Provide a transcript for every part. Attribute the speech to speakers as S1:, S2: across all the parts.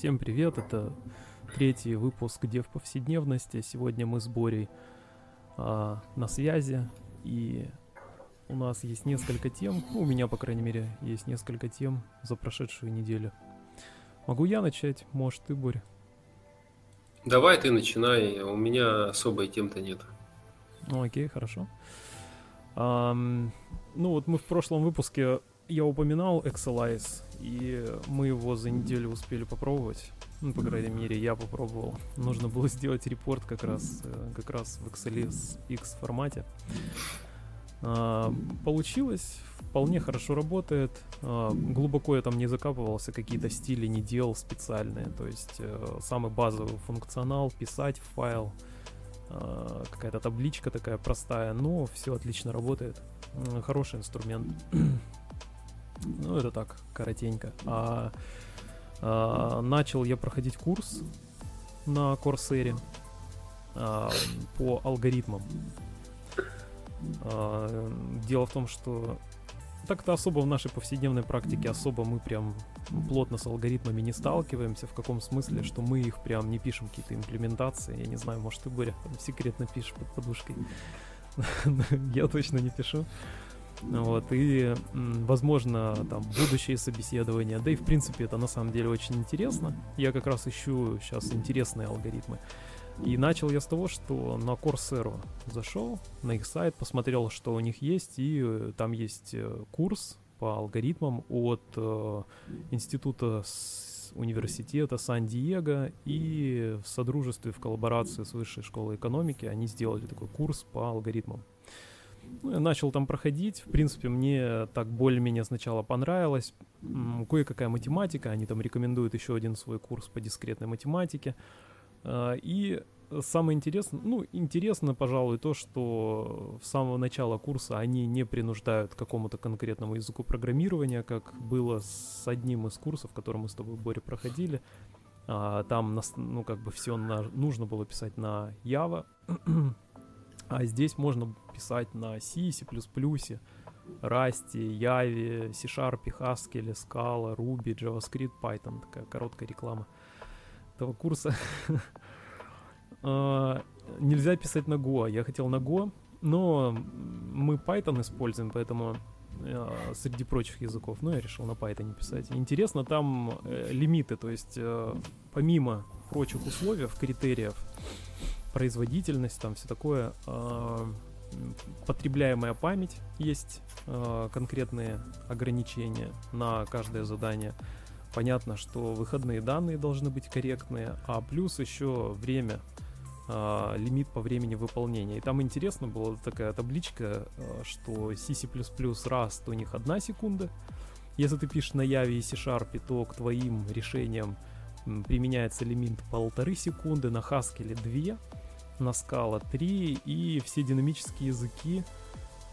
S1: Всем привет, это третий выпуск Дев повседневности. Сегодня мы с Борей а, на связи, и у нас есть несколько тем, ну, у меня, по крайней мере, есть несколько тем за прошедшую неделю. Могу я начать? Может, ты, Боря?
S2: Давай ты начинай, у меня особой тем-то нет.
S1: Ну, окей, хорошо. Um, ну вот мы в прошлом выпуске я упоминал Excelise, и мы его за неделю успели попробовать. Ну, по крайней мере, я попробовал. Нужно было сделать репорт как раз, э, как раз в XLS X формате. А, получилось, вполне хорошо работает. А, глубоко я там не закапывался, какие-то стили не делал специальные. То есть э, самый базовый функционал, писать в файл, а, какая-то табличка такая простая, но все отлично работает. Хороший инструмент. Ну, это так, коротенько. А, а, начал я проходить курс на Корсере а, по алгоритмам. А, дело в том, что так-то особо в нашей повседневной практике особо мы прям плотно с алгоритмами не сталкиваемся. В каком смысле, что мы их прям не пишем какие-то имплементации. Я не знаю, может ты, Боря, там секретно пишешь под подушкой. Я точно не пишу. Вот, и, возможно, там, будущее собеседование. Да и, в принципе, это на самом деле очень интересно. Я как раз ищу сейчас интересные алгоритмы. И начал я с того, что на Coursera зашел, на их сайт, посмотрел, что у них есть, и э, там есть э, курс по алгоритмам от э, института с университета Сан-Диего и в содружестве, в коллаборации с Высшей школой экономики они сделали такой курс по алгоритмам. Начал там проходить. В принципе, мне так более-менее сначала понравилось. Кое-какая математика. Они там рекомендуют еще один свой курс по дискретной математике. А, и самое интересное, ну, интересно, пожалуй, то, что с самого начала курса они не принуждают к какому-то конкретному языку программирования, как было с одним из курсов, который мы с тобой, Боря, проходили. А, там, ну, как бы все нужно было писать на Java. А здесь можно писать на C, C++, Rust, Java, C-Sharp, Haskell, Scala, Ruby, JavaScript, Python. Такая короткая реклама этого курса. А, нельзя писать на Go. Я хотел на Go, но мы Python используем, поэтому а, среди прочих языков, ну, я решил на Python писать. Интересно, там э, лимиты, то есть э, помимо прочих условий, критериев, производительность, там все такое, э, потребляемая память есть э, конкретные ограничения на каждое задание. Понятно, что выходные данные должны быть корректные, а плюс еще время, э, лимит по времени выполнения. И там интересно была такая табличка, э, что C++ Rust у них одна секунда. Если ты пишешь на Java и C-Sharp, то к твоим решениям применяется лимит полторы секунды, на Haskell 2 на Scala 3 и все динамические языки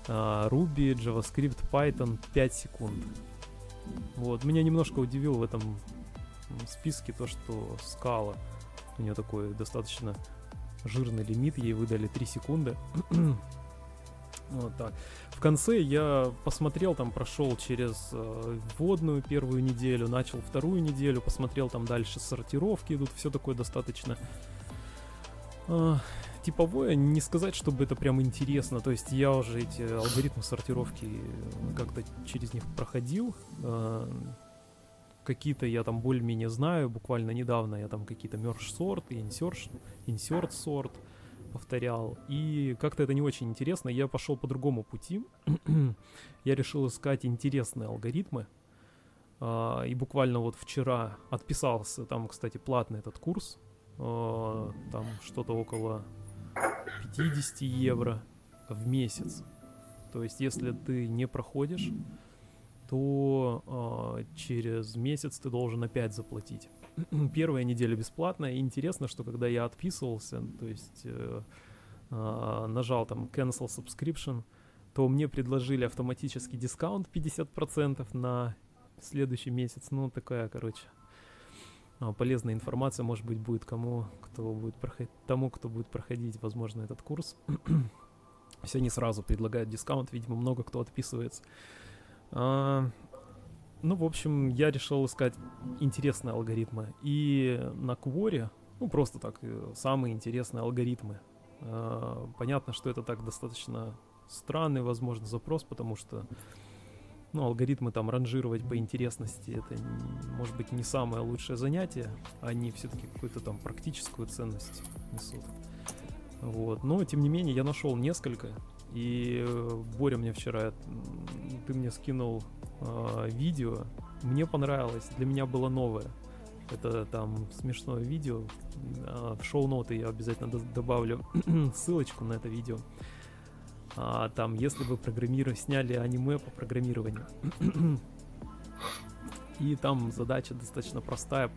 S1: uh, Ruby, JavaScript, Python 5 секунд. Вот, меня немножко удивило в этом списке то, что Scala, у нее такой достаточно жирный лимит, ей выдали 3 секунды. вот так. В конце я посмотрел, там прошел через э, вводную первую неделю, начал вторую неделю, посмотрел там дальше сортировки идут, все такое достаточно а, типовое, не сказать, чтобы это прям интересно. То есть я уже эти алгоритмы сортировки э, как-то через них проходил. А, какие-то я там более-менее знаю. Буквально недавно я там какие-то merge и insert, insert sort повторял. И как-то это не очень интересно. Я пошел по другому пути. я решил искать интересные алгоритмы. Uh, и буквально вот вчера отписался, там, кстати, платный этот курс, Э, там что-то около 50 евро в месяц. То есть, если ты не проходишь, то э, через месяц ты должен опять заплатить. Первая неделя бесплатная. И интересно, что когда я отписывался, то есть э, э, нажал там cancel subscription, то мне предложили автоматический дискаунт 50% на следующий месяц. Ну, такая, короче, полезная информация, может быть, будет кому, кто будет проходить, тому, кто будет проходить, возможно, этот курс. Все не сразу предлагают дискаунт, видимо, много кто отписывается. А, ну, в общем, я решил искать интересные алгоритмы. И на Кворе, ну, просто так, э, самые интересные алгоритмы. А, понятно, что это так достаточно странный, возможно, запрос, потому что ну, алгоритмы там ранжировать по интересности, это, может быть, не самое лучшее занятие, они все-таки какую-то там практическую ценность несут. Вот. Но, тем не менее, я нашел несколько, и э, Боря мне вчера, ты мне скинул э, видео, мне понравилось, для меня было новое. Это там смешное видео. А, в шоу-ноты я обязательно добавлю ссылочку на это видео. А, там, если вы программируете, сняли аниме по программированию. И там задача достаточно простая.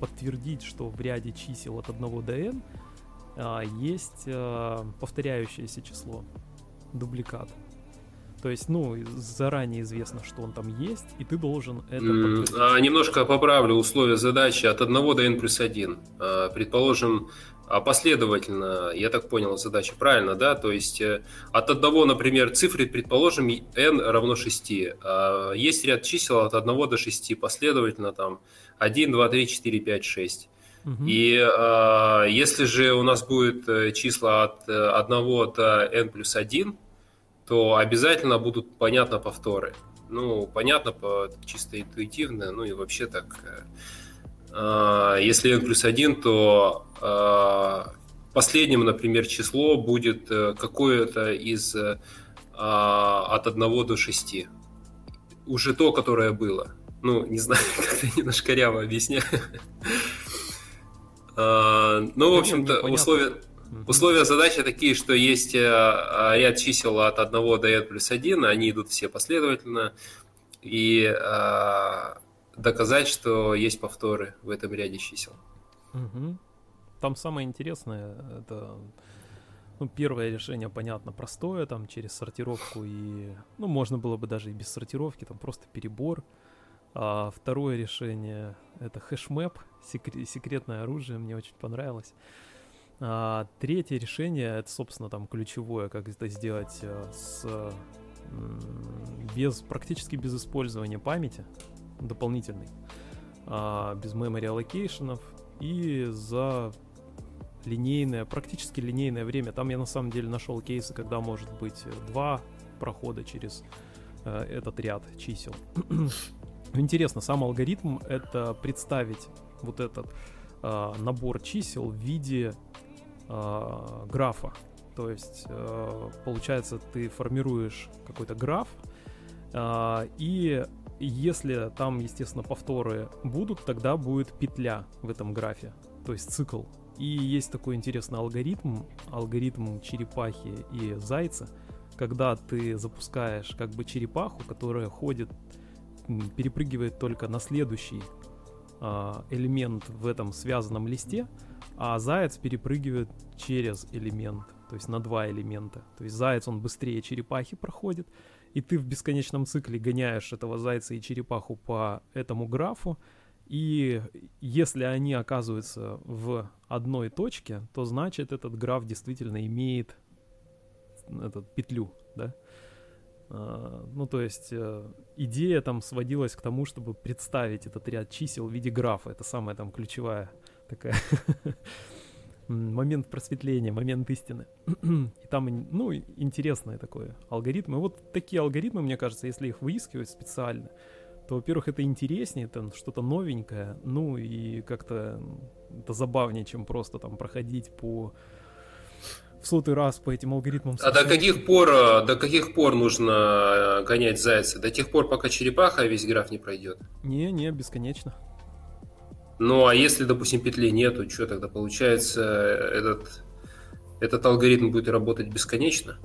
S1: Подтвердить, что в ряде чисел от 1 до n а, есть а, повторяющееся число, дубликат. То есть, ну, заранее известно, что он там есть, и ты должен это
S2: mm, а, Немножко поправлю условия задачи от 1 до n плюс 1. А, предположим, а последовательно, я так понял, задача правильно, да? То есть э, от одного, например, цифры, предположим, n равно 6. А есть ряд чисел от 1 до 6, последовательно там 1, 2, 3, 4, 5, 6. И э, если же у нас будет э, числа от 1 до n плюс 1, то обязательно будут, понятно, повторы. Ну, понятно, по, чисто интуитивно, ну и вообще так. Э, если n плюс 1, то э, последним, например, число будет э, какое-то из от 1 до 6. Уже то, которое было. Ну, не знаю, как-то немножко ряво объясняю. Ну, в общем-то, условия... Условия задачи такие, что есть ряд чисел от 1 до n плюс 1, они идут все последовательно, и доказать, что есть повторы в этом ряде чисел.
S1: Угу. Там самое интересное, это ну, первое решение, понятно, простое, там через сортировку и, ну, можно было бы даже и без сортировки, там просто перебор. А второе решение это хэшмэп, секрет, секретное оружие, мне очень понравилось. А, третье решение, это, собственно, там ключевое, как это сделать а, с без практически без использования памяти дополнительной, а, без memory allocationов и за линейное, практически линейное время. Там я на самом деле нашел кейсы, когда может быть два прохода через э, этот ряд чисел. Интересно, сам алгоритм это представить вот этот э, набор чисел в виде э, графа. То есть, э, получается, ты формируешь какой-то граф, э, и если там, естественно, повторы будут, тогда будет петля в этом графе, то есть цикл. И есть такой интересный алгоритм, алгоритм черепахи и зайца, когда ты запускаешь как бы черепаху, которая ходит, перепрыгивает только на следующий э, элемент в этом связанном листе, а заяц перепрыгивает через элемент, то есть на два элемента. То есть заяц, он быстрее черепахи проходит, и ты в бесконечном цикле гоняешь этого зайца и черепаху по этому графу, и если они оказываются в одной точке, то значит этот граф действительно имеет этот петлю, да? Uh, ну, то есть uh, идея там сводилась к тому, чтобы представить этот ряд чисел в виде графа. Это самая там ключевая такая момент просветления, момент истины. И там, ну, интересное такое алгоритмы. Вот такие алгоритмы, мне кажется, если их выискивать специально, то, во-первых, это интереснее, это что-то новенькое, ну и как-то это забавнее, чем просто там проходить по в сотый раз по этим алгоритмам.
S2: А до каких пор, э, до каких пор нужно э, гонять зайца? До тех пор, пока черепаха весь граф не пройдет?
S1: Не, не, бесконечно.
S2: Ну, а если, допустим, петли нету, что тогда получается этот, этот алгоритм будет работать бесконечно?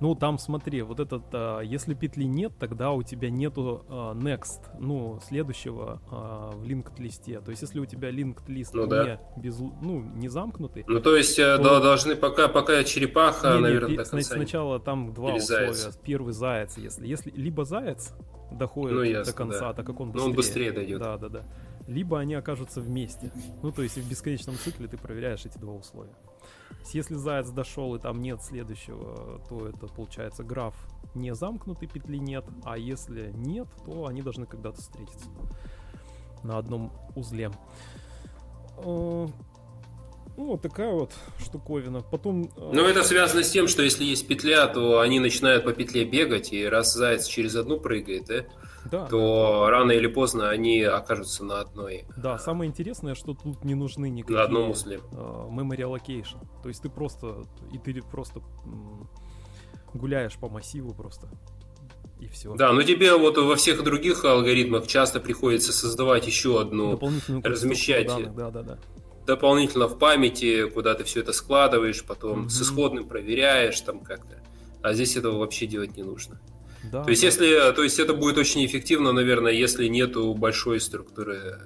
S1: Ну, там смотри, вот этот, а, если петли нет, тогда у тебя нету а, next, ну, следующего а, в linked листе. То есть, если у тебя linked лист
S2: ну,
S1: не,
S2: да.
S1: без, ну, не замкнутый.
S2: Ну, то есть, э, то... должны пока, пока черепаха, не, наверное, не,
S1: до конца. Сначала там два Или условия. Заяц. Первый заяц, если, если либо заяц доходит ну, ясно, до конца, да. так как он быстрее.
S2: Но он быстрее дойдет.
S1: Да, да, да либо они окажутся вместе. Ну, то есть в бесконечном цикле ты проверяешь эти два условия. Если заяц дошел и там нет следующего, то это получается граф не замкнутый, петли нет, а если нет, то они должны когда-то встретиться на одном узле. Э, ну, вот такая вот штуковина. Потом...
S2: Э, ну, это связано с тем, что если есть петля, то они начинают по петле бегать, и раз заяц через одну прыгает, да, да. то рано или поздно они окажутся на одной.
S1: Да, самое интересное, что тут не нужны никакие...
S2: На одном узле.
S1: Uh, memory allocation. То есть ты просто... И ты просто гуляешь по массиву просто и все.
S2: Да, но тебе вот во всех других алгоритмах часто приходится создавать еще одну, размещать. Данных, да, да, да дополнительно в памяти, куда ты все это складываешь, потом mm-hmm. с исходным проверяешь там как-то. А здесь этого вообще делать не нужно. Да, то есть, да. если, то есть это будет очень эффективно, наверное, если нету большой структуры,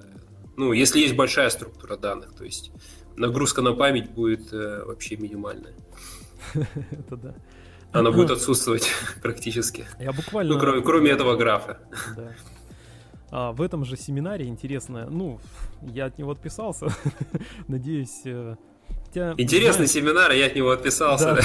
S2: ну, если есть большая структура данных, то есть нагрузка на память будет э, вообще минимальная. Это да. Она будет отсутствовать практически.
S1: Я буквально.
S2: Ну, кроме, кроме этого графа. Да.
S1: А, в этом же семинаре интересно, ну, я от него отписался, надеюсь...
S2: Хотя, Интересный знаешь, семинар, я от него отписался.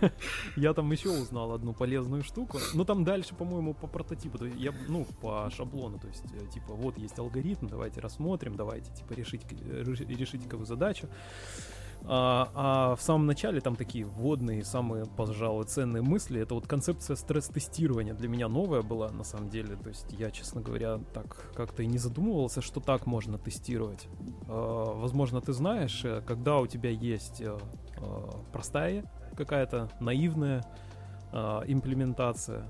S2: Да.
S1: я там еще узнал одну полезную штуку. Ну, там дальше, по-моему, по прототипу, то есть я, ну, по шаблону, то есть, э, типа, вот есть алгоритм, давайте рассмотрим, давайте, типа, решить, э, решите какую задачу. А, а в самом начале там такие вводные, самые, пожалуй, ценные мысли. Это вот концепция стресс-тестирования для меня новая была, на самом деле. То есть я, честно говоря, так как-то и не задумывался, что так можно тестировать. А, возможно, ты знаешь, э, когда у тебя есть а, простая какая-то наивная а, имплементация,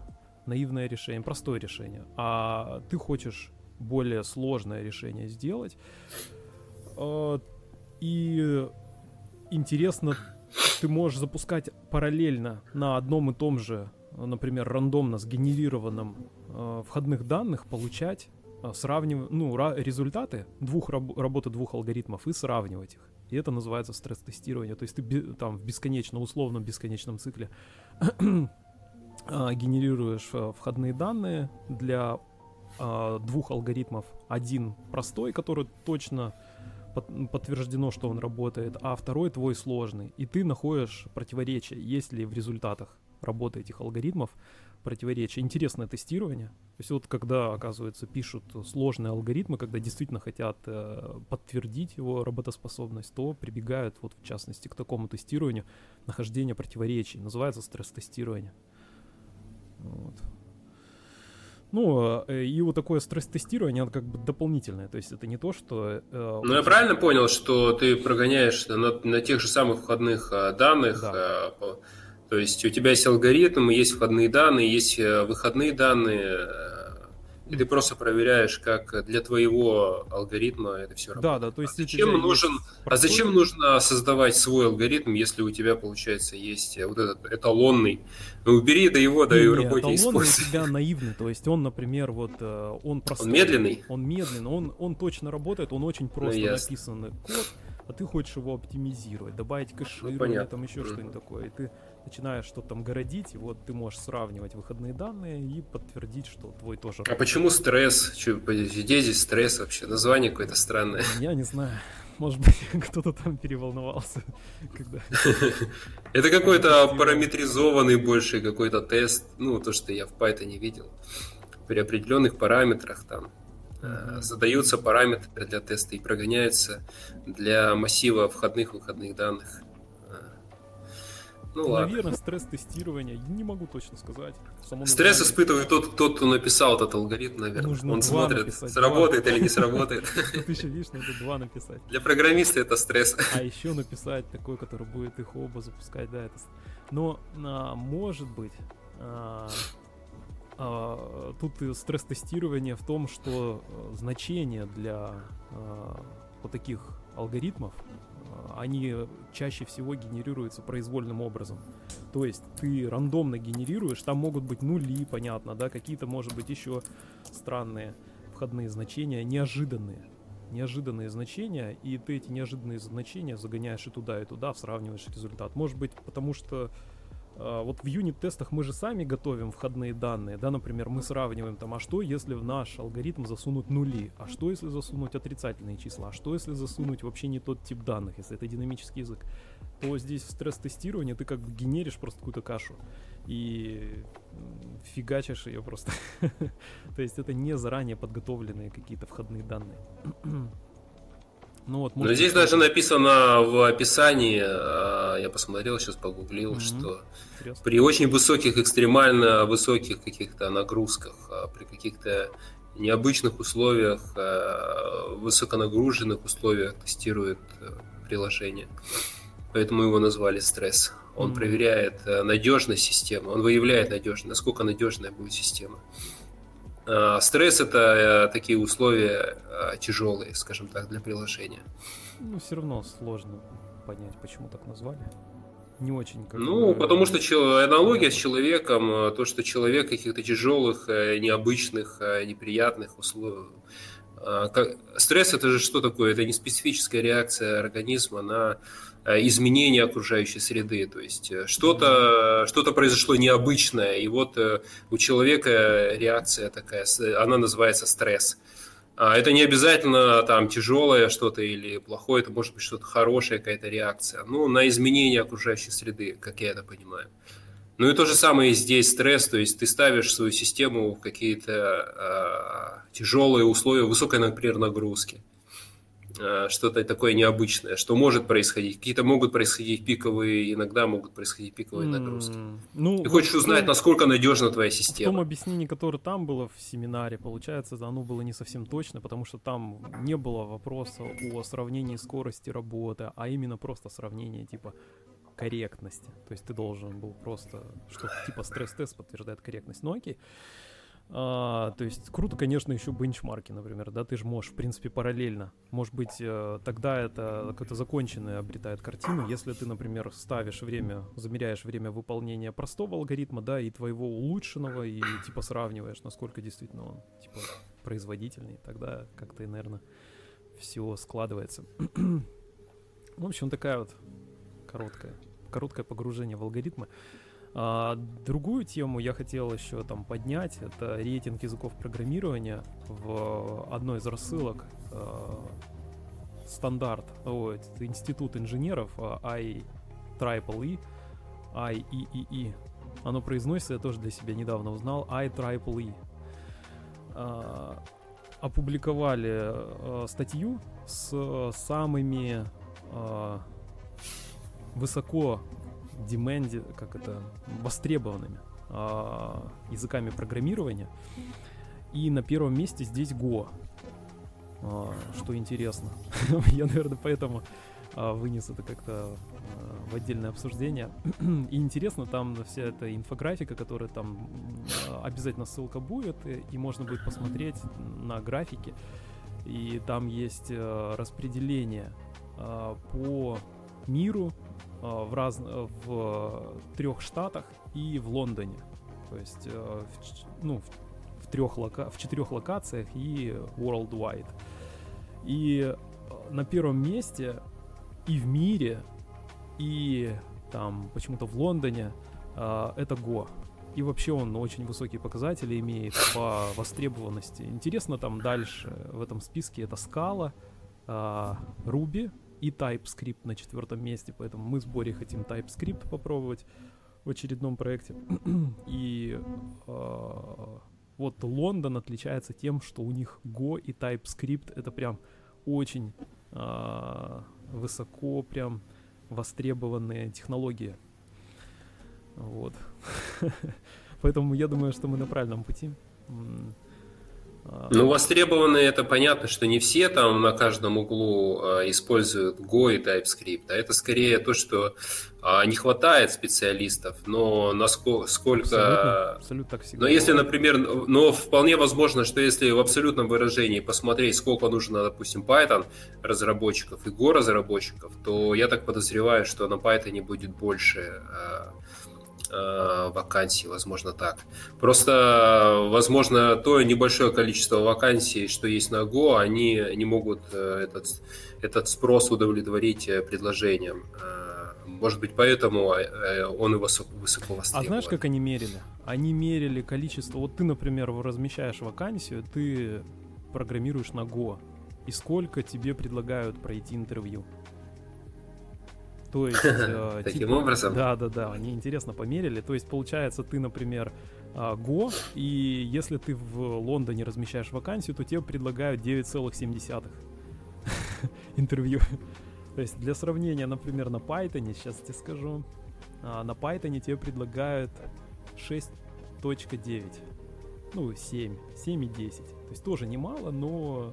S1: наивное решение, простое решение, а ты хочешь более сложное решение сделать, и интересно, ты можешь запускать параллельно на одном и том же, например, рандомно сгенерированном э, входных данных, получать, э, сравнивать, ну, результаты двух раб- работы двух алгоритмов и сравнивать их. И это называется стресс-тестирование. То есть ты там в бесконечно, условном бесконечном цикле э, генерируешь э, входные данные для двух алгоритмов. Один простой, который точно подтверждено, что он работает, а второй твой сложный. И ты находишь противоречие, есть ли в результатах работы этих алгоритмов противоречия. Интересное тестирование. То есть вот когда, оказывается, пишут сложные алгоритмы, когда действительно хотят э, подтвердить его работоспособность, то прибегают вот в частности к такому тестированию нахождения противоречий. Называется стресс-тестирование. Вот. Ну, э, и вот такое стресс-тестирование, оно как бы дополнительное. То есть это не то, что...
S2: Э, ну, я правильно понял, что ты прогоняешь на, на тех же самых входных э, данных, да. то есть у тебя есть алгоритм, есть входные данные, есть выходные данные, и ты просто проверяешь, как для твоего алгоритма это все работает. Да, да, то есть а зачем нужен, а зачем нужно создавать свой алгоритм, если у тебя получается есть вот этот эталонный? Ну убери до его, да и в работе
S1: используй. у тебя наивный, то есть он, например, вот э, он
S2: простой, он медленный,
S1: он медленный, он он точно работает, он очень просто ну, написанный код, а ты хочешь его оптимизировать, добавить ну, кэширование, ну, там еще mm-hmm. что-нибудь такое, и ты начинаешь что-то там городить, и вот ты можешь сравнивать выходные данные и подтвердить, что твой тоже...
S2: А почему стресс? Че, где здесь стресс вообще? Название какое-то странное.
S1: Я не знаю. Может быть, кто-то там переволновался. Когда...
S2: Это какой-то параметризованный больше какой-то тест. Ну, то, что я в Python не видел. При определенных параметрах там задаются параметры для теста и прогоняются для массива входных-выходных данных.
S1: Ну, ладно. Наверное, стресс-тестирование, не могу точно сказать.
S2: Само Стресс название... испытывает тот, тот, кто написал этот алгоритм, наверное. Нужно Он смотрит, написать, сработает два. или не сработает.
S1: Тут еще, видишь, надо два написать.
S2: Для программиста это стресс.
S1: А еще написать такой, который будет их оба запускать, да, это... Но, а, может быть, а, а, тут стресс-тестирование в том, что а, значение для а, вот таких алгоритмов они чаще всего генерируются произвольным образом. То есть ты рандомно генерируешь, там могут быть нули, понятно, да, какие-то, может быть, еще странные входные значения, неожиданные. Неожиданные значения, и ты эти неожиданные значения загоняешь и туда, и туда, сравниваешь результат. Может быть, потому что а, вот в юнит-тестах мы же сами готовим входные данные, да, например, мы сравниваем там, а что если в наш алгоритм засунуть нули, а что если засунуть отрицательные числа, а что если засунуть вообще не тот тип данных, если это динамический язык, то здесь в стресс-тестировании ты как бы генеришь просто какую-то кашу и фигачишь ее просто. То есть это не заранее подготовленные какие-то входные данные.
S2: Ну, вот, Но здесь даже написано в описании, а, я посмотрел, сейчас погуглил, mm-hmm. что Интересно. при очень высоких, экстремально высоких каких-то нагрузках, а, при каких-то необычных условиях, а, высоконагруженных условиях тестирует э, приложение. Поэтому его назвали стресс. Он mm-hmm. проверяет э, надежность системы, он выявляет надежность, насколько надежная будет система. Стресс это э, такие условия э, тяжелые, скажем так, для приложения.
S1: Ну, все равно сложно понять, почему так назвали. Не очень.
S2: Как ну, потому что аналогия с человеком, э, то, что человек каких-то тяжелых, необычных, неприятных условий. Стресс это же что такое? Это не специфическая реакция организма на Э, изменения окружающей среды. То есть э, что-то что произошло необычное, и вот э, у человека реакция такая, она называется стресс. А это не обязательно там тяжелое что-то или плохое, это может быть что-то хорошее, какая-то реакция. Ну, на изменение окружающей среды, как я это понимаю. Ну и то же самое здесь стресс, то есть ты ставишь свою систему в какие-то э, тяжелые условия, высокой, например, нагрузки. Э, что-то такое необычное, что может происходить. Какие-то могут происходить пиковые, иногда могут происходить пиковые нагрузки. Mm, ну, Ты хочешь узнать, том, насколько надежна твоя система?
S1: В том объяснении, которое там было в семинаре, получается, оно было не совсем точно, потому что там не было вопроса о сравнении скорости работы, а именно просто сравнение типа корректности. То есть ты должен был просто, что типа стресс-тест подтверждает корректность. Ну окей. А, то есть круто, конечно, еще бенчмарки, например, да, ты же можешь, в принципе, параллельно. Может быть, э, тогда это какое-то законченное обретает картину, если ты, например, ставишь время, замеряешь время выполнения простого алгоритма, да, и твоего улучшенного, и типа сравниваешь, насколько действительно он, типа, производительный, тогда как-то, наверное, все складывается. в общем, такая вот короткая, короткое погружение в алгоритмы. А, другую тему я хотел еще там поднять. Это рейтинг языков программирования в одной из рассылок. А, стандарт, о, институт инженеров IEEE, IEEE. Оно произносится, я тоже для себя недавно узнал, IEEE. А, опубликовали а, статью с самыми а, высоко деменде, как это, востребованными э, языками программирования. И на первом месте здесь Go, э, что интересно. Я, наверное, поэтому э, вынес это как-то э, в отдельное обсуждение. и интересно, там вся эта инфографика, которая там э, обязательно ссылка будет, и, и можно будет посмотреть на графики. И там есть э, распределение э, по миру в, раз... Э, в трех штатах и в Лондоне. То есть э, в, ну, в, трех лока... в четырех локациях и worldwide. И на первом месте и в мире, и там почему-то в Лондоне это Go. И вообще он очень высокие показатели имеет по востребованности. Интересно там дальше в этом списке это Scala, Ruby, и TypeScript на четвертом месте, поэтому мы с Борей хотим TypeScript попробовать в очередном проекте. и э, вот Лондон отличается тем, что у них Go и TypeScript это прям очень э, высоко прям востребованные технологии. Вот. Поэтому я думаю, что мы на правильном пути.
S2: А, ну, востребованные это понятно, что не все там на каждом углу а, используют Go и TypeScript, а это скорее то, что а, не хватает специалистов, но насколько сколько... Абсолютно, абсолютно так всегда. Но если, например, но вполне возможно, что если в абсолютном выражении посмотреть, сколько нужно, допустим, Python разработчиков и Go разработчиков, то я так подозреваю, что на Python будет больше э, вакансий, возможно так. Просто, возможно, то небольшое количество вакансий, что есть на Go, они не могут э, этот, этот спрос удовлетворить э, предложением. Э, Может быть, поэтому он высоко, высоко
S1: востребован. А знаешь, как они мерили? Они мерили количество... Вот ты, например, размещаешь вакансию, ты программируешь на Go. И сколько тебе предлагают пройти интервью? То есть... Э,
S2: Таким типа, образом?
S1: Да, да, да, они интересно померили. То есть, получается, ты, например, Go, и если ты в Лондоне размещаешь вакансию, то тебе предлагают 9,7 интервью. То есть для сравнения, например, на Python, сейчас тебе скажу, а, на Python тебе предлагают 6.9. Ну, 7, 7 и 10. То есть тоже немало, но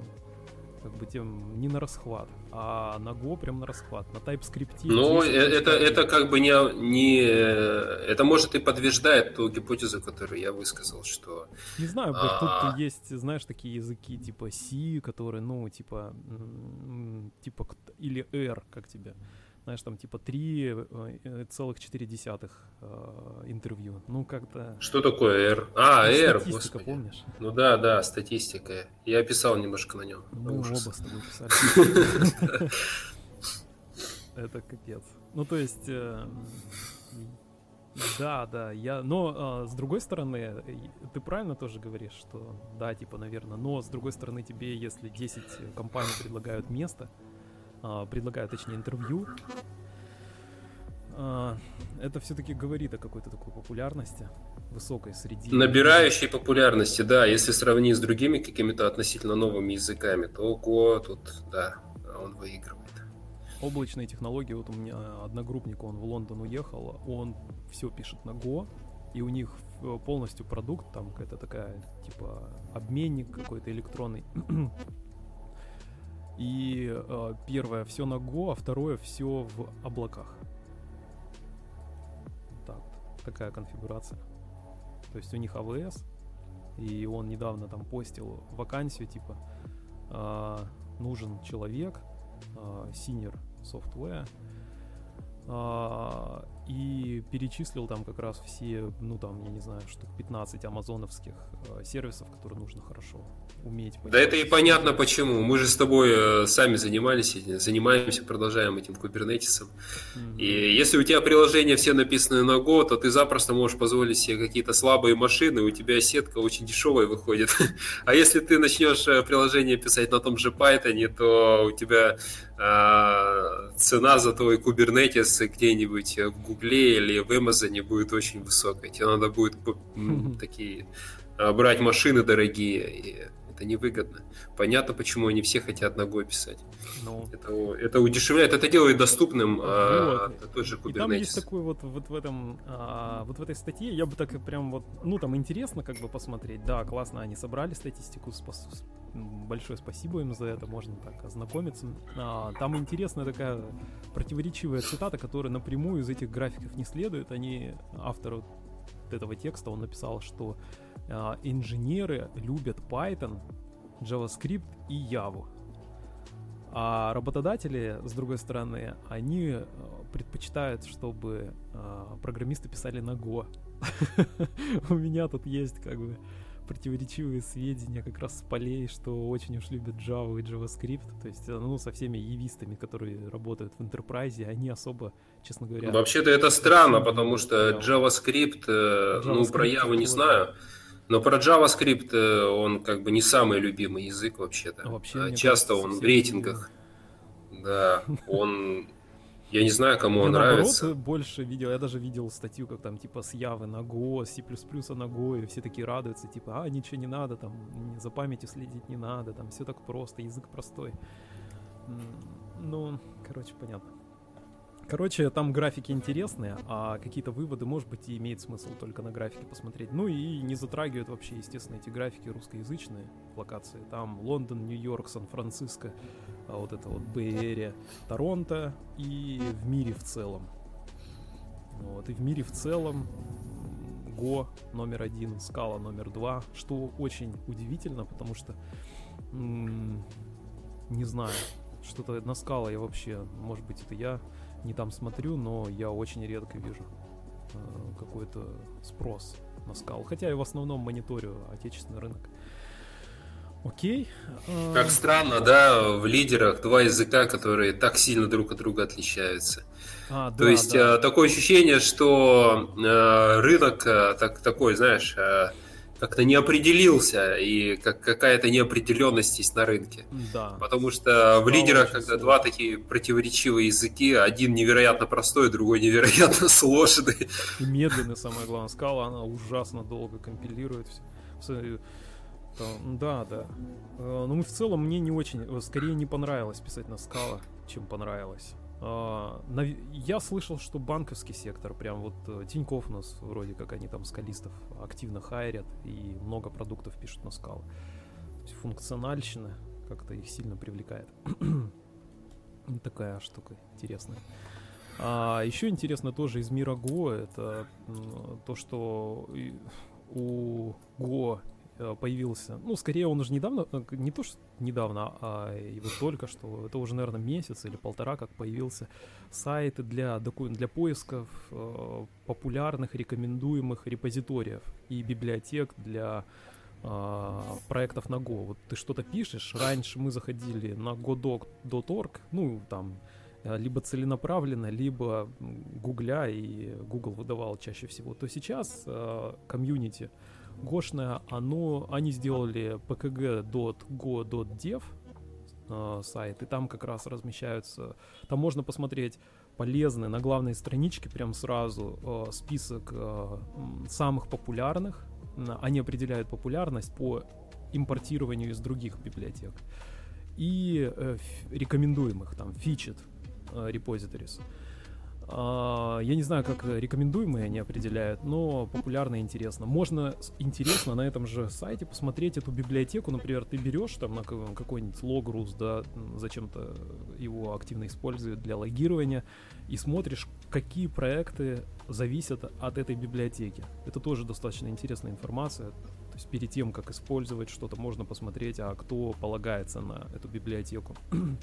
S1: как бы тем не на расхват, а на Go прям на расхват, на TypeScript.
S2: Ну, это, это как бы не, не... Это может и подтверждает ту гипотезу, которую я высказал, что...
S1: Не знаю, а... тут есть, знаешь, такие языки типа C, которые, ну, типа, типа, или R, как тебе знаешь, там типа 3,4 э, э, интервью. Ну, как-то...
S2: Что такое R? А,
S1: ну,
S2: R,
S1: Статистика, господи. помнишь?
S2: Ну да, да, статистика. Я писал немножко на нем.
S1: Ужас. оба с тобой писали. Это капец. Ну, то есть... Э, да, да, я, но с другой стороны, ты правильно тоже говоришь, что да, типа, наверное, но с другой стороны тебе, если 10 компаний предлагают место, а, предлагают, точнее, интервью. А, это все-таки говорит о какой-то такой популярности высокой среди...
S2: Набирающей популярности, да. Если сравнить с другими какими-то относительно новыми языками, то Go тут, да, он выигрывает.
S1: Облачные технологии, вот у меня одногруппник, он в Лондон уехал, он все пишет на Go, и у них э, полностью продукт, там какая-то такая, типа, обменник какой-то электронный, и э, первое все на Go, а второе все в облаках. Так, такая конфигурация. То есть у них AWS, и он недавно там постил вакансию типа э, нужен человек, э, senior software, э, и перечислил там как раз все, ну там, я не знаю, штук 15 амазоновских э, сервисов, которые нужно хорошо уметь.
S2: Да это и понятно почему. Мы же с тобой э, сами занимались, занимаемся, продолжаем этим кубернетисом. Mm-hmm. И если у тебя приложения все написаны на Go, то ты запросто можешь позволить себе какие-то слабые машины, у тебя сетка очень дешевая выходит. а если ты начнешь э, приложение писать на том же Python, то у тебя э, цена за твой кубернетис где-нибудь в Гугле или в Амазоне будет очень высокая. Тебе надо будет такие а, брать машины дорогие, и это невыгодно. Понятно, почему они все хотят ногой писать. Ну. Это, это удешевляет, это делает доступным а, вот. а, тот же Kubernetes. И там
S1: есть такой вот, вот в этом, а, вот в этой статье, я бы так прям вот, ну там интересно как бы посмотреть, да, классно, они собрали статистику, большое спасибо им за это, можно так ознакомиться. А, там интересная такая противоречивая цитата, которая напрямую из этих графиков не следует. Они, автор вот этого текста, он написал, что а, инженеры любят Python, JavaScript и Java. А работодатели, с другой стороны, они а, предпочитают, чтобы а, программисты писали на Go. У меня тут есть как бы противоречивые сведения как раз с полей, что очень уж любят Java и JavaScript. То есть, э, ну, со всеми явистами, которые работают в Enterprise, они особо, честно говоря...
S2: Вообще-то это странно, потому что JavaScript, JavaScript ну, про Java не знаю, но про JavaScript э, он как бы не самый любимый язык вообще-то. Вообще, а Часто он в рейтингах. Да, он я не знаю, кому он нравится.
S1: больше видел, я даже видел статью, как там типа с Явы на Go, C++ на Go, и все такие радуются, типа, а, ничего не надо, там, за памятью следить не надо, там, все так просто, язык простой. Ну, короче, понятно. Короче, там графики интересные, а какие-то выводы, может быть, и имеет смысл только на графике посмотреть. Ну и не затрагивают вообще, естественно, эти графики русскоязычные локации. Там Лондон, Нью-Йорк, Сан-Франциско, вот это вот Бэй-Эрия, Торонто и в мире в целом. Вот, и в мире в целом Го номер один, Скала номер два, что очень удивительно, потому что не знаю, что-то на скала я вообще, может быть, это я не там смотрю, но я очень редко вижу э, какой-то спрос на скал. Хотя я в основном мониторю отечественный рынок. Окей.
S2: Как а, странно, да, в лидерах два языка, которые так сильно друг от друга отличаются. А, То да, есть да. такое ощущение, что рынок так, такой, знаешь, как-то не определился, и как какая-то неопределенность есть на рынке.
S1: Да.
S2: Потому что в лидерах, когда два такие противоречивые языки, один невероятно простой, другой невероятно сложный.
S1: И медленный, самое главное. Скала, она ужасно долго компилирует все. Да, да. Э, ну, в целом, мне не очень, э, скорее не понравилось писать на скала, чем понравилось. А, я слышал, что банковский сектор, прям вот э, Тиньков у нас вроде как они там скалистов активно хайрят и много продуктов пишут на скал. То есть функциональщина как-то их сильно привлекает. Такая штука интересная. А еще интересно тоже из мира Go, это то, что у Э, появился, ну, скорее он уже недавно, э, не то, что недавно, а его только что, это уже, наверное, месяц или полтора, как появился сайт для, для поисков э, популярных, рекомендуемых репозиториев и библиотек для э, проектов на Go. Вот ты что-то пишешь, раньше мы заходили на godoc.org, ну, там, э, либо целенаправленно, либо гугля, и Google выдавал чаще всего, то сейчас комьюнити э, гошное, оно, они сделали pkg.go.dev э, сайт, и там как раз размещаются, там можно посмотреть полезные на главной страничке прям сразу э, список э, самых популярных, они определяют популярность по импортированию из других библиотек и э, рекомендуемых там фичет э, repositories. А, я не знаю, как рекомендуемые они определяют, но популярно и интересно. Можно интересно на этом же сайте посмотреть эту библиотеку. Например, ты берешь там на какой-нибудь логрус, да, зачем-то его активно используют для логирования, и смотришь, какие проекты зависят от этой библиотеки. Это тоже достаточно интересная информация. То есть перед тем, как использовать что-то, можно посмотреть, а кто полагается на эту библиотеку.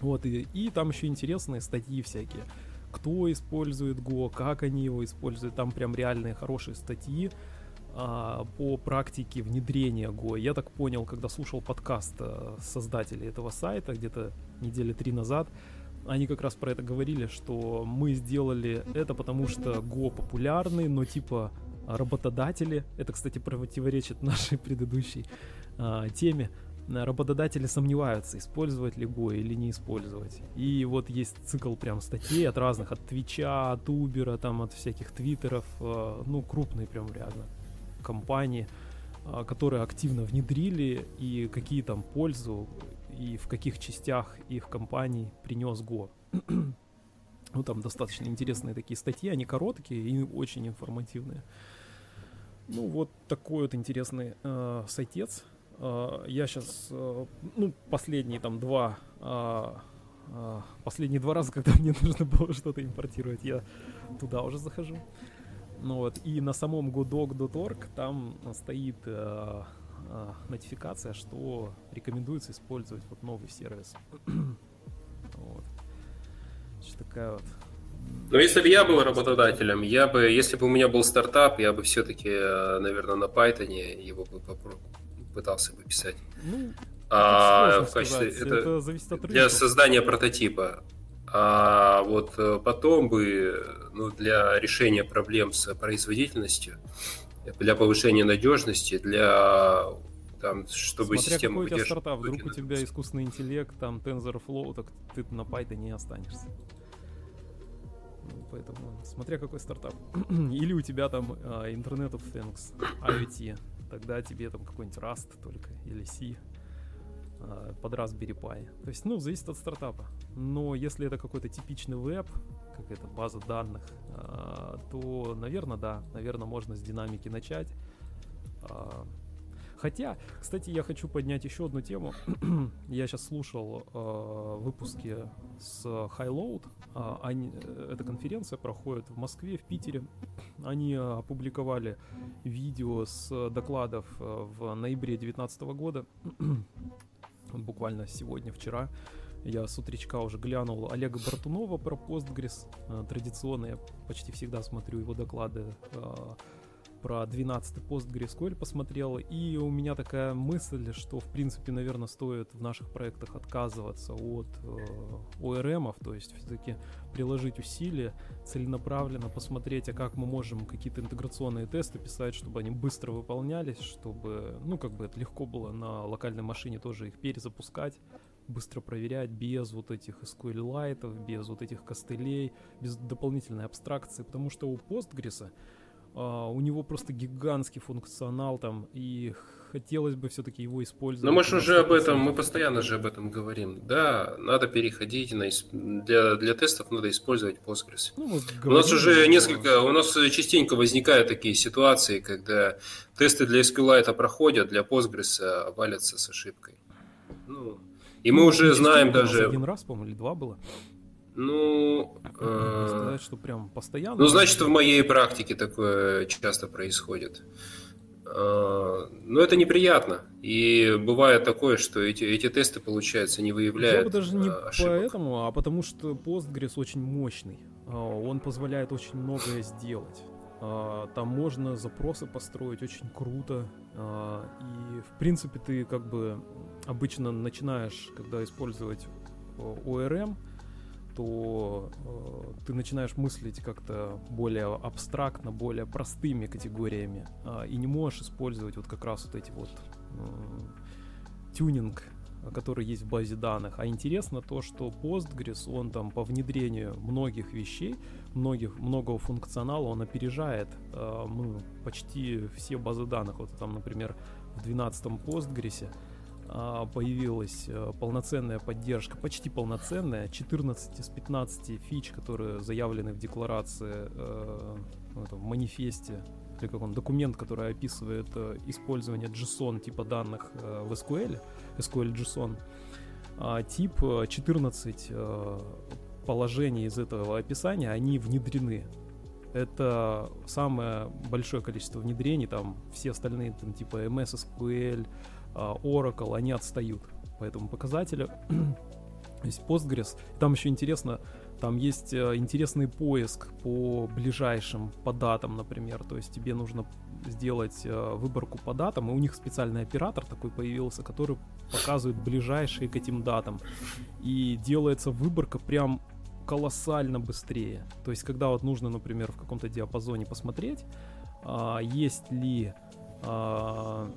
S1: Вот, и, и там еще интересные статьи всякие кто использует Go, как они его используют. Там прям реальные хорошие статьи а, по практике внедрения Go. Я так понял, когда слушал подкаст а, создателей этого сайта где-то недели три назад, они как раз про это говорили, что мы сделали это потому, что Go популярный, но типа работодатели, это, кстати, противоречит нашей предыдущей а, теме, работодатели сомневаются, использовать ли Go или не использовать. И вот есть цикл прям статей от разных, от Твича, от Убера, там от всяких твиттеров, э, ну, крупные прям реально компании, э, которые активно внедрили и какие там пользу и в каких частях их компаний принес Go. ну, там достаточно интересные такие статьи, они короткие и очень информативные. Ну, вот такой вот интересный э, сайтец. А, я сейчас, э, ну, последние там два, а, а, последние два раза, когда мне нужно было что-то импортировать, я туда уже захожу. Ну вот, и на самом godog.org там стоит э, э, нотификация, что рекомендуется использовать вот новый сервис. вот. Что такая вот
S2: но если бы я был работодателем, я бы, если бы у меня был стартап, я бы все-таки, наверное, на Python его бы попробовал пытался бы писать. Ну, а, в качестве это, это зависит от для создания прототипа. А вот э, потом бы, ну, для решения проблем с производительностью, для повышения надежности, для там, чтобы
S1: Смотря система какой у тебя стартап, вдруг у тебя искусственный интеллект, там TensorFlow, так ты на Python не останешься. Ну, поэтому, смотря какой стартап. Или у тебя там uh, Internet of Things, IoT тогда тебе там какой-нибудь Rust только или C а, под Raspberry Pi. То есть, ну, зависит от стартапа. Но если это какой-то типичный веб, какая-то база данных, а, то, наверное, да, наверное, можно с динамики начать. А, хотя, кстати, я хочу поднять еще одну тему. я сейчас слушал выпуски с Highload. Они, эта конференция проходит в Москве, в Питере. Они опубликовали видео с докладов э, в ноябре 2019 года. Буквально сегодня, вчера. Я с утречка уже глянул Олега Бартунова про Postgres. Э, традиционно я почти всегда смотрю его доклады. Про 12 PostgreSQL посмотрел, и у меня такая мысль, что, в принципе, наверное, стоит в наших проектах отказываться от э, то есть все-таки приложить усилия, целенаправленно посмотреть, а как мы можем какие-то интеграционные тесты писать, чтобы они быстро выполнялись, чтобы, ну, как бы это легко было на локальной машине тоже их перезапускать, быстро проверять без вот этих SQLite, без вот этих костылей, без дополнительной абстракции, потому что у Postgres Uh, у него просто гигантский функционал там, и хотелось бы все-таки его использовать.
S2: Но мы же уже об этом, мы постоянно же об этом говорим. Да, надо переходить на для для тестов надо использовать Postgres. Ну, говорим, у нас уже несколько, у нас частенько возникают такие ситуации, когда тесты для SQLite проходят, для Postgres валятся с ошибкой. Ну, и мы ну, уже знаем даже...
S1: Один раз, по-моему, или два было.
S2: Ну,
S1: э... сказать, что прям постоянно.
S2: Ну, значит, в моей практике такое часто происходит. Э, но это неприятно. И бывает такое, что эти, эти тесты, получается, не выявляют Я бы
S1: даже не э, ошибок. поэтому, а потому что Postgres очень мощный. Он позволяет очень многое сделать. Там можно запросы построить очень круто. И, в принципе, ты как бы обычно начинаешь, когда использовать ORM, то э, ты начинаешь мыслить как-то более абстрактно, более простыми категориями, э, и не можешь использовать вот как раз вот эти вот э, тюнинг, который есть в базе данных. А интересно то, что Postgres, он там по внедрению многих вещей, многих, многого функционала, он опережает э, ну, почти все базы данных. Вот там, например, в 12-м Postgres появилась э, полноценная поддержка, почти полноценная, 14 из 15 фич, которые заявлены в декларации, э, в манифесте, или как он, документ, который описывает э, использование JSON типа данных в SQL, SQL JSON, а тип 14 положений из этого описания, они внедрены. Это самое большое количество внедрений, там все остальные, там, типа MS SQL, а, Oracle, они отстают по этому показателю. есть Postgres. Там еще интересно, там есть э, интересный поиск по ближайшим, по датам, например. То есть тебе нужно сделать э, выборку по датам, и у них специальный оператор такой появился, который показывает ближайшие к этим датам. И делается выборка прям колоссально быстрее. То есть, когда вот нужно, например, в каком-то диапазоне посмотреть, а, есть ли а,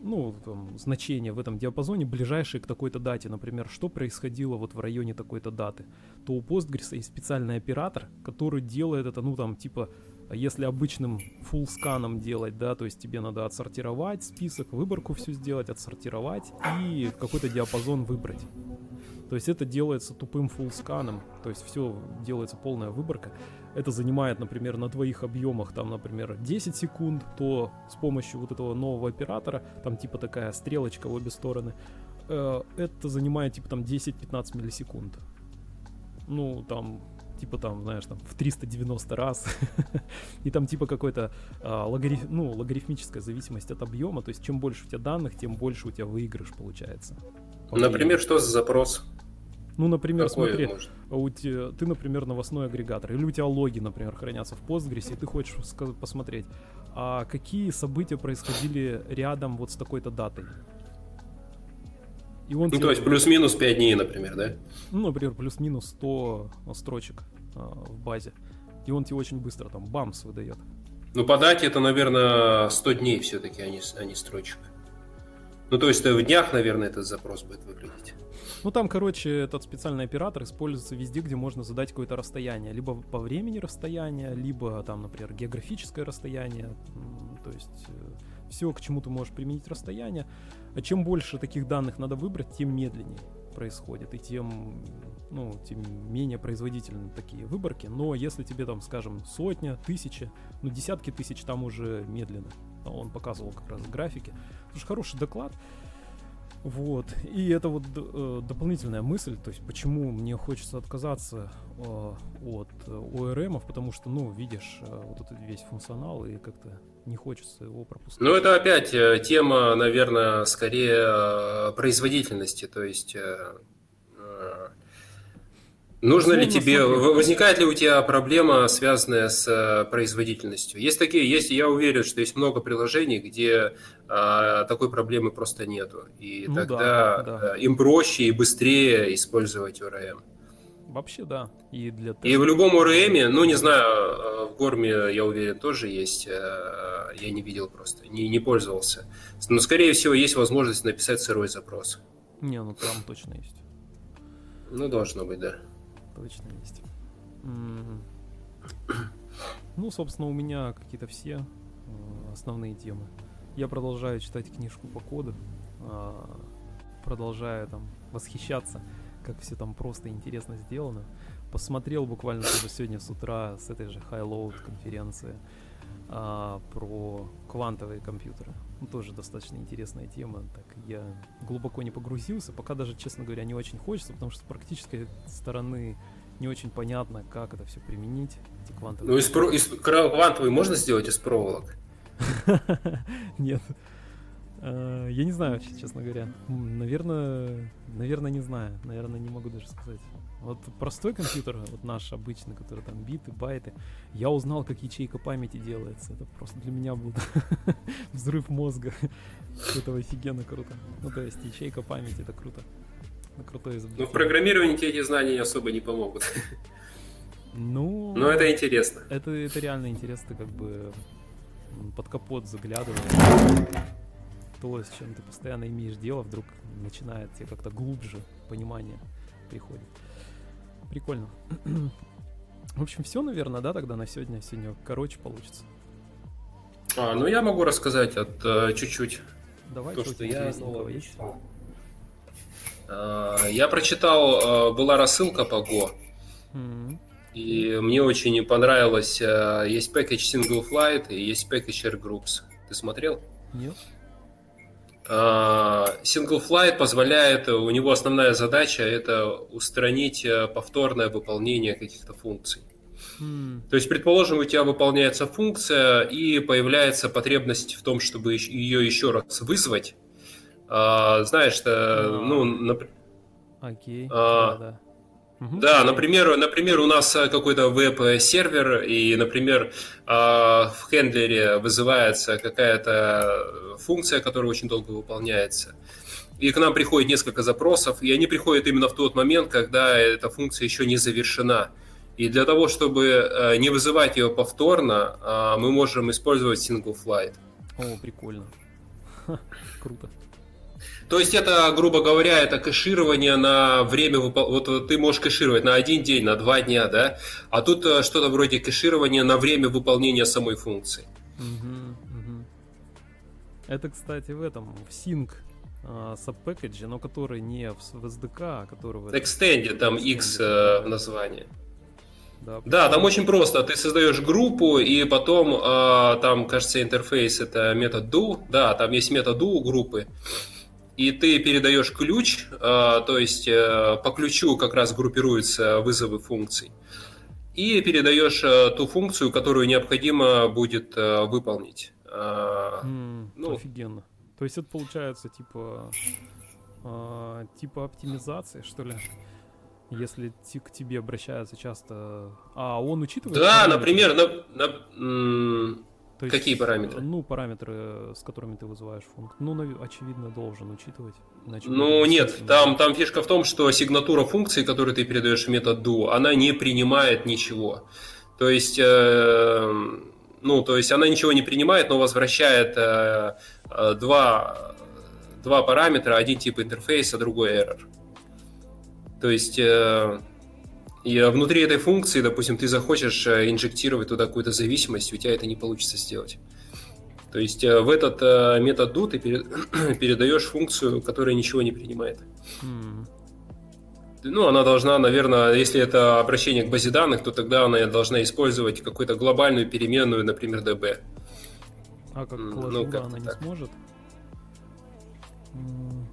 S1: ну, там, значения в этом диапазоне, ближайшие к такой-то дате, например, что происходило вот в районе такой-то даты, то у Postgres есть специальный оператор, который делает это, ну, там, типа, если обычным full сканом делать, да, то есть тебе надо отсортировать список, выборку всю сделать, отсортировать и какой-то диапазон выбрать. То есть это делается тупым full сканом, то есть все делается полная выборка. Это занимает, например, на твоих объемах, там, например, 10 секунд, то с помощью вот этого нового оператора, там типа такая стрелочка в обе стороны, э, это занимает типа там 10-15 миллисекунд. Ну, там, типа там, знаешь, там в 390 раз. и там типа какой-то а, логариф, ну, логарифмическая зависимость от объема. То есть чем больше у тебя данных, тем больше у тебя выигрыш получается.
S2: Например, что за запрос?
S1: Ну, например, Какой смотри, у тебя, ты, например, новостной агрегатор, или у тебя логи, например, хранятся в Postgres, и ты хочешь посмотреть, а какие события происходили рядом вот с такой-то датой.
S2: И он ну, тебе... то есть плюс-минус 5 дней, например, да?
S1: Ну, например, плюс-минус 100 строчек а, в базе. И он тебе очень быстро там бамс выдает.
S2: Ну, по дате это, наверное, 100 дней все-таки, а не, а не строчек. Ну, то есть в днях, наверное, этот запрос будет выглядеть.
S1: Ну, там, короче, этот специальный оператор используется везде, где можно задать какое-то расстояние. Либо по времени расстояние, либо там, например, географическое расстояние. То есть э, все, к чему ты можешь применить расстояние. А чем больше таких данных надо выбрать, тем медленнее происходит, и тем, ну, тем менее производительны такие выборки. Но если тебе там, скажем, сотня, тысяча, ну, десятки тысяч, там уже медленно. Он показывал как раз графики. Слушай, хороший доклад. Вот. И это вот э, дополнительная мысль, то есть почему мне хочется отказаться э, от ORM, потому что, ну, видишь, э, вот этот весь функционал, и как-то не хочется его пропускать.
S2: Ну, это опять э, тема, наверное, скорее э, производительности, то есть Нужно ли тебе, возникает ли у тебя проблема, связанная с э, производительностью? Есть такие, есть, я уверен, что есть много приложений, где а, такой проблемы просто нету. И ну тогда да, да. Э, им проще и быстрее использовать ORM.
S1: Вообще да.
S2: И, для и в любом ORM, ну не знаю, э, в Горме, я уверен, тоже есть. Я не видел просто, не, не пользовался. Но, скорее всего, есть возможность написать сырой запрос.
S1: Не, ну там точно есть.
S2: Ну, должно быть, да
S1: точно есть. Ну, собственно, у меня какие-то все э, основные темы. Я продолжаю читать книжку по коду, а, продолжаю там восхищаться, как все там просто интересно сделано. Посмотрел буквально тоже сегодня с утра с этой же High Load конференции а, про квантовые компьютеры. Ну, тоже достаточно интересная тема. Так я глубоко не погрузился, пока даже, честно говоря, не очень хочется, потому что с практической стороны не очень понятно, как это все применить. Эти
S2: квантовые. Ну, из, про... из... квантовый можно сделать из проволок?
S1: Нет. А, я не знаю, честно говоря. Наверное, наверное, не знаю. Наверное, не могу даже сказать. Вот простой компьютер, вот наш обычный, который там биты, байты, я узнал, как ячейка памяти делается. Это просто для меня был взрыв мозга. Это офигенно круто. Ну, то есть ячейка памяти, это круто.
S2: Это крутое изобретение. Ну, в программировании тебе эти знания особо не помогут.
S1: Ну...
S2: Но это интересно.
S1: Это, это реально интересно, как бы под капот заглядывая. То, с чем ты постоянно имеешь дело, вдруг начинает тебе как-то глубже понимание приходит. Прикольно. В общем, все, наверное, да, тогда на сегодня. Сегодня короче получится.
S2: А, ну я могу рассказать от uh, чуть-чуть.
S1: Давай, то, что я нового есть.
S2: Uh, я прочитал, uh, была рассылка по Go. Mm-hmm. И мне очень понравилось. Uh, есть package single flight и есть package air groups. Ты смотрел?
S1: Нет.
S2: А, Single Flight позволяет, у него основная задача это устранить э, повторное выполнение каких-то функций. Hmm. То есть, предположим, у тебя выполняется функция и появляется потребность в том, чтобы ее еще раз вызвать. А, знаешь, что, ah. ну,
S1: нап... okay.
S2: а, да. Угу. Да, например, например, у нас э, какой-то веб-сервер, и, например, а, в хендлере вызывается какая-то функция, которая очень долго выполняется. И к нам приходит несколько запросов, и они приходят именно в тот момент, когда эта функция еще не завершена. И для того, чтобы э, не вызывать ее повторно, а, мы можем использовать single flight.
S1: О, прикольно. Круто.
S2: То есть это, грубо говоря, это кэширование на время, вот ты можешь кэшировать на один день, на два дня, да, а тут э, что-то вроде кэширования на время выполнения самой функции.
S1: Это, кстати, в этом, в Sync uh, subpackage, но который не в, в SDK, а который в...
S2: Extended, там X uh, в названии. Да, да, там очень просто. Ты создаешь группу, и потом э, там, кажется, интерфейс это метод do. Да, там есть метод do группы и ты передаешь ключ, а, то есть э, по ключу как раз группируются вызовы функций, и передаешь э, ту функцию, которую необходимо будет э, выполнить.
S1: Mm, ну, офигенно. То есть это получается типа типа оптимизации, что ли? Если к тебе обращаются часто, а он учитывает?
S2: Да, например, на, на, то есть, Какие параметры?
S1: Ну, параметры, с которыми ты вызываешь функцию. Ну, очевидно, должен учитывать.
S2: Иначе ну, нет, там, там фишка в том, что сигнатура функции, которую ты передаешь в метод do, она не принимает ничего. То есть, э, ну, то есть она ничего не принимает, но возвращает э, э, два, два параметра, один тип интерфейса, другой error. То есть... Э, и внутри этой функции, допустим, ты захочешь э, инжектировать туда какую-то зависимость, у тебя это не получится сделать. То есть э, в этот э, метод do ты передаешь функцию, которая ничего не принимает. Mm. Ну, она должна, наверное, если это обращение к базе данных, то тогда она должна использовать какую-то глобальную переменную, например,
S1: db. А как ну, как она так. не сможет?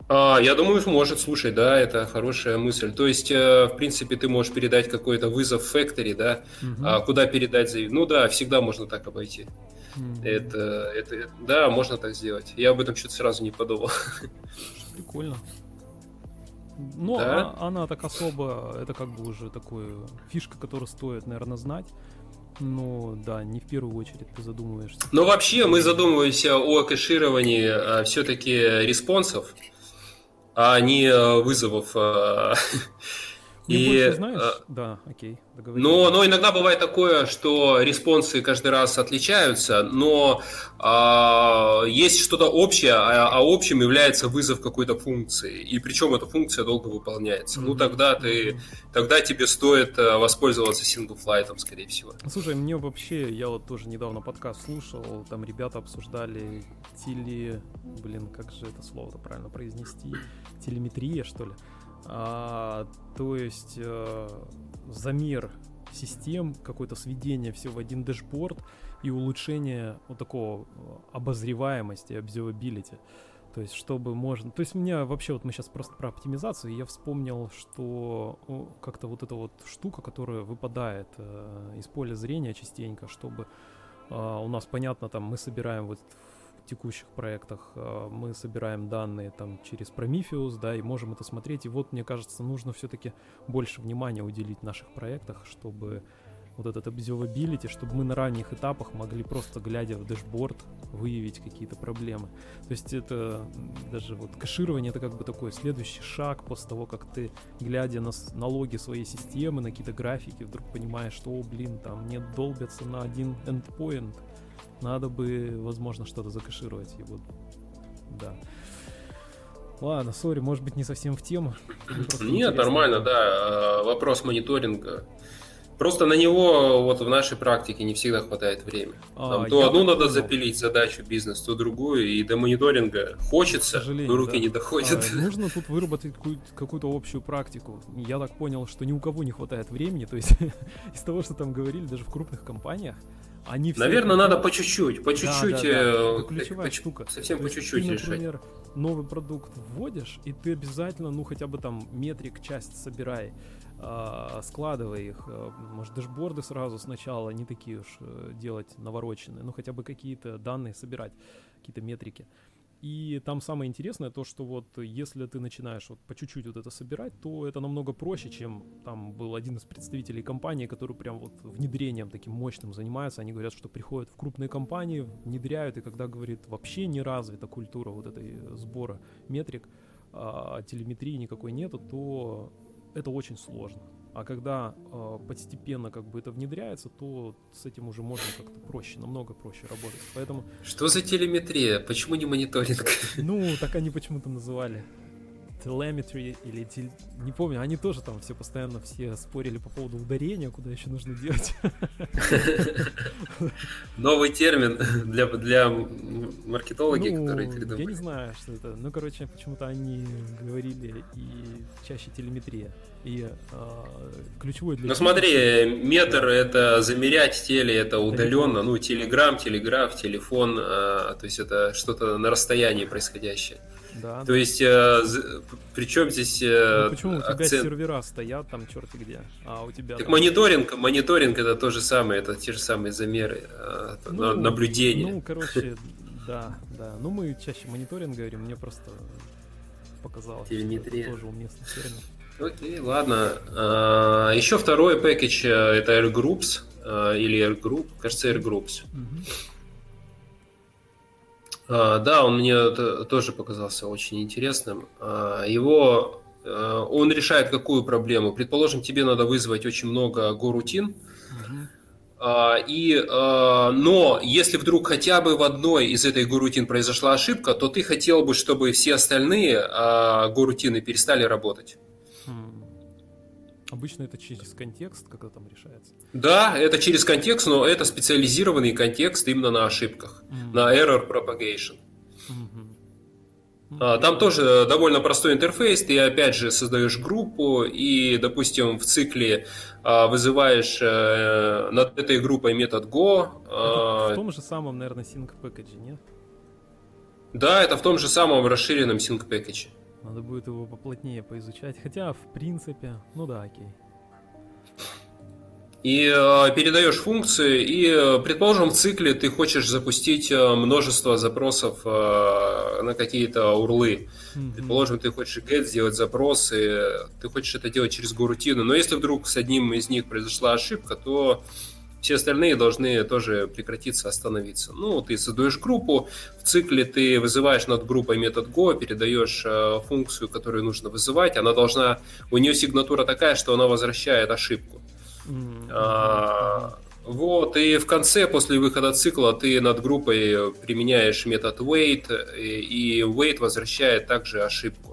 S2: А, я думаю, может, слушай, да, это хорошая мысль. То есть, э, в принципе, ты можешь передать какой-то вызов Factory, да, угу. куда передать заявление. Ну да, всегда можно так обойти. Угу. Это, это, да, можно так сделать. Я об этом что-то сразу не подумал.
S1: Прикольно. Но да? а, она так особо, это как бы уже такой фишка, которую стоит, наверное, знать. Ну, да, не в первую очередь ты задумываешься.
S2: Но вообще мы задумываемся о кэшировании а, все-таки респонсов, а не а, вызовов.
S1: Не и, больше знаешь? А, да, окей.
S2: Но, но иногда бывает такое, что респонсы каждый раз отличаются, но а, есть что-то общее, а, а общим является вызов какой-то функции. И причем эта функция долго выполняется. Mm-hmm. Ну тогда ты, mm-hmm. тогда тебе стоит а, воспользоваться flight, скорее всего.
S1: Слушай, мне вообще, я вот тоже недавно подкаст слушал, там ребята обсуждали теле, блин, как же это слово-то правильно произнести, телеметрия что ли? А, то есть э, замер систем, какое-то сведение все в один дэшборд и улучшение вот такого э, обозреваемости, observability. То есть, чтобы можно... То есть, меня вообще, вот мы сейчас просто про оптимизацию, и я вспомнил, что как-то вот эта вот штука, которая выпадает э, из поля зрения частенько, чтобы э, у нас, понятно, там мы собираем вот текущих проектах э, мы собираем данные там через Prometheus, да, и можем это смотреть. И вот, мне кажется, нужно все-таки больше внимания уделить наших проектах, чтобы вот этот observability, чтобы мы на ранних этапах могли просто, глядя в дэшборд, выявить какие-то проблемы. То есть это даже вот кэширование, это как бы такой следующий шаг после того, как ты, глядя на, на логи своей системы, на какие-то графики, вдруг понимаешь, что, о, блин, там не долбятся на один endpoint, надо бы, возможно, что-то закэшировать. И вот, да. Ладно, сори, может быть, не совсем в тему.
S2: Нет, нормально, да. А, вопрос мониторинга. Просто на него вот в нашей практике не всегда хватает времени. А, то одну надо запилить задачу бизнес, то другую, и до мониторинга хочется, но руки да. не доходят.
S1: А, нужно тут выработать какую-то общую практику. Я так понял, что ни у кого не хватает времени, то есть из того, что там говорили, даже в крупных компаниях, они
S2: Наверное, надо по чуть-чуть, по чуть-чуть. Да, да,
S1: да. Это ключевая по, штука.
S2: Совсем То по чуть-чуть
S1: ты, например, новый продукт вводишь, и ты обязательно, ну, хотя бы там метрик часть собирай, э, складывай их. А, может, дэшборды сразу сначала не такие уж э, делать навороченные, ну, хотя бы какие-то данные собирать, какие-то метрики. И там самое интересное то, что вот если ты начинаешь вот по чуть-чуть вот это собирать, то это намного проще, чем там был один из представителей компании, который прям вот внедрением таким мощным занимается. Они говорят, что приходят в крупные компании, внедряют, и когда, говорит, вообще не развита культура вот этой сбора метрик, а телеметрии никакой нету, то это очень сложно. А когда э, постепенно как бы это внедряется, то с этим уже можно как-то проще, намного проще работать. Поэтому...
S2: Что за телеметрия? Почему не мониторинг?
S1: Ну, так они почему-то называли telemetry или тел... не помню, они тоже там все постоянно все спорили по поводу ударения, куда еще нужно делать.
S2: Новый термин для, для маркетологи, ну, которые
S1: придумали. Я не знаю, что это. Ну, короче, почему-то они говорили и чаще телеметрия. И э, ключевой для...
S2: Ну смотри, метр да. это замерять теле, это удаленно, ну телеграм, телеграф, телефон, э, то есть это что-то на расстоянии происходящее. Да, То да. есть, э, причем здесь... Э,
S1: ну, почему у тебя акцент... сервера стоят там черти где, а у тебя...
S2: Так там... мониторинг, мониторинг это то же самое, это те же самые замеры, э, ну, наблюдения.
S1: Ну, короче, да, да. Ну, мы чаще мониторинг говорим, мне просто показалось,
S2: Телеметрия.
S1: тоже уместный термин.
S2: Окей, ладно. А, еще второй пакетч это AirGroups или AirGroup, кажется, AirGroups. Угу. А, да, он мне тоже показался очень интересным. А, его а, он решает какую проблему? Предположим, тебе надо вызвать очень много горутин, и, но если вдруг хотя бы в одной из этой горутин произошла ошибка, то ты хотел бы, чтобы все остальные горутины перестали работать.
S1: Обычно это через контекст, когда там решается.
S2: Да, это через контекст, но это специализированный контекст именно на ошибках, mm-hmm. на error propagation. Mm-hmm. Там тоже довольно простой интерфейс. Ты опять же создаешь группу и, допустим, в цикле а, вызываешь э, над этой группой метод go.
S1: Это в том же самом, наверное, sync package, нет?
S2: Да, это в том же самом расширенном sync package.
S1: Надо будет его поплотнее поизучать. Хотя, в принципе, ну да, окей.
S2: и э, передаешь функции, и, э, предположим, в цикле ты хочешь запустить э, множество запросов э, на какие-то урлы. Mm-hmm. Предположим, ты хочешь get сделать запрос, и ты хочешь это делать через горутину. Но если вдруг с одним из них произошла ошибка, то все остальные должны тоже прекратиться, остановиться. Ну, ты создаешь группу, в цикле ты вызываешь над группой метод go, передаешь э, функцию, которую нужно вызывать, она должна, у нее сигнатура такая, что она возвращает ошибку. А, вот, и в конце, после выхода цикла, ты над группой применяешь метод wait, и wait возвращает также ошибку.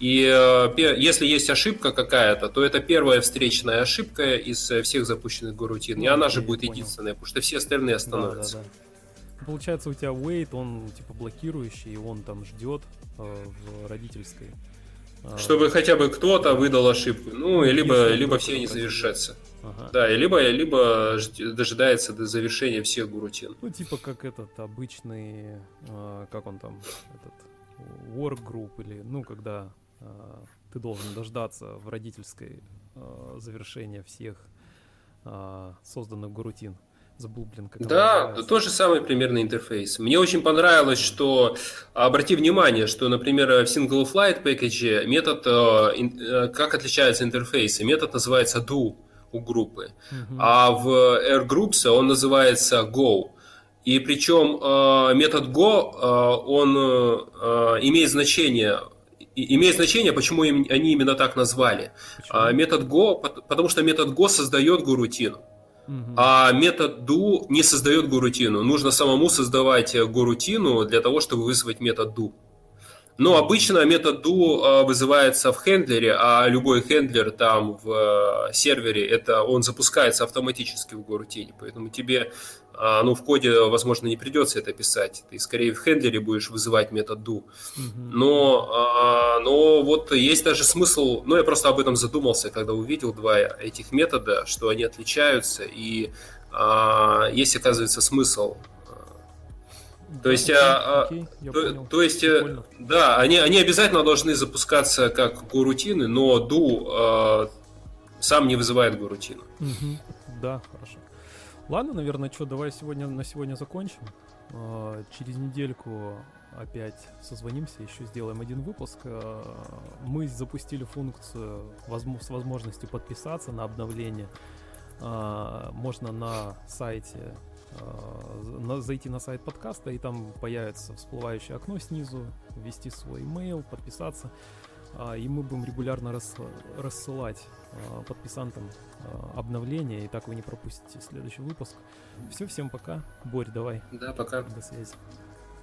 S2: И э, если есть ошибка какая-то, то это первая встречная ошибка из всех запущенных горутин. Ну, и она же будет понял. единственная, потому что все остальные остановятся. Да, да,
S1: да. Получается, у тебя wait, он типа блокирующий, и он там ждет э, в родительской.
S2: А, Чтобы хотя бы кто-то выдал ошибку. Ну, и либо, либо все не завершатся. Ага. Да, и либо, либо дожидается до завершения всех гурутин.
S1: Ну, типа как этот обычный, э, как он там, этот work group или, ну, когда э, ты должен дождаться в родительской э, завершения всех э, созданных гурутин. Забыл, блин, как
S2: Да, тот же самый примерно интерфейс. Мне очень понравилось, что, обрати внимание, что, например, в Single Flight Package метод, э, как отличается интерфейсы, метод называется do у группы, uh-huh. а в Air Groups он называется go. И причем метод go, он имеет значение имеет значение, почему им, они именно так назвали. Почему? Метод Go, потому что метод Go создает горутину. А метод do не создает горутину. Нужно самому создавать э, горутину для того, чтобы вызвать метод do. Но обычно метод do э, вызывается в хендлере, а любой хендлер там в э, сервере, это он запускается автоматически в горутине. Поэтому тебе а, ну, в коде, возможно, не придется это писать. Ты скорее в хендлере будешь вызывать метод do. Но, а, но вот есть даже смысл, ну, я просто об этом задумался, когда увидел два этих метода, что они отличаются, и а, есть, оказывается, смысл то есть, а, окей, то, понял. то есть, э, Прикольно. да, они, они обязательно должны запускаться как гурутины, но ду э, сам не вызывает гурутину.
S1: Угу. Да, хорошо. Ладно, наверное, что, давай сегодня на сегодня закончим. А, через недельку опять созвонимся, еще сделаем один выпуск. А, мы запустили функцию с возможностью подписаться на обновление. А, можно на сайте зайти на сайт подкаста, и там появится всплывающее окно снизу, ввести свой email, подписаться. И мы будем регулярно рассылать подписантам обновления, и так вы не пропустите следующий выпуск. Все, всем пока. Борь, давай.
S2: Да, пока.
S1: До связи.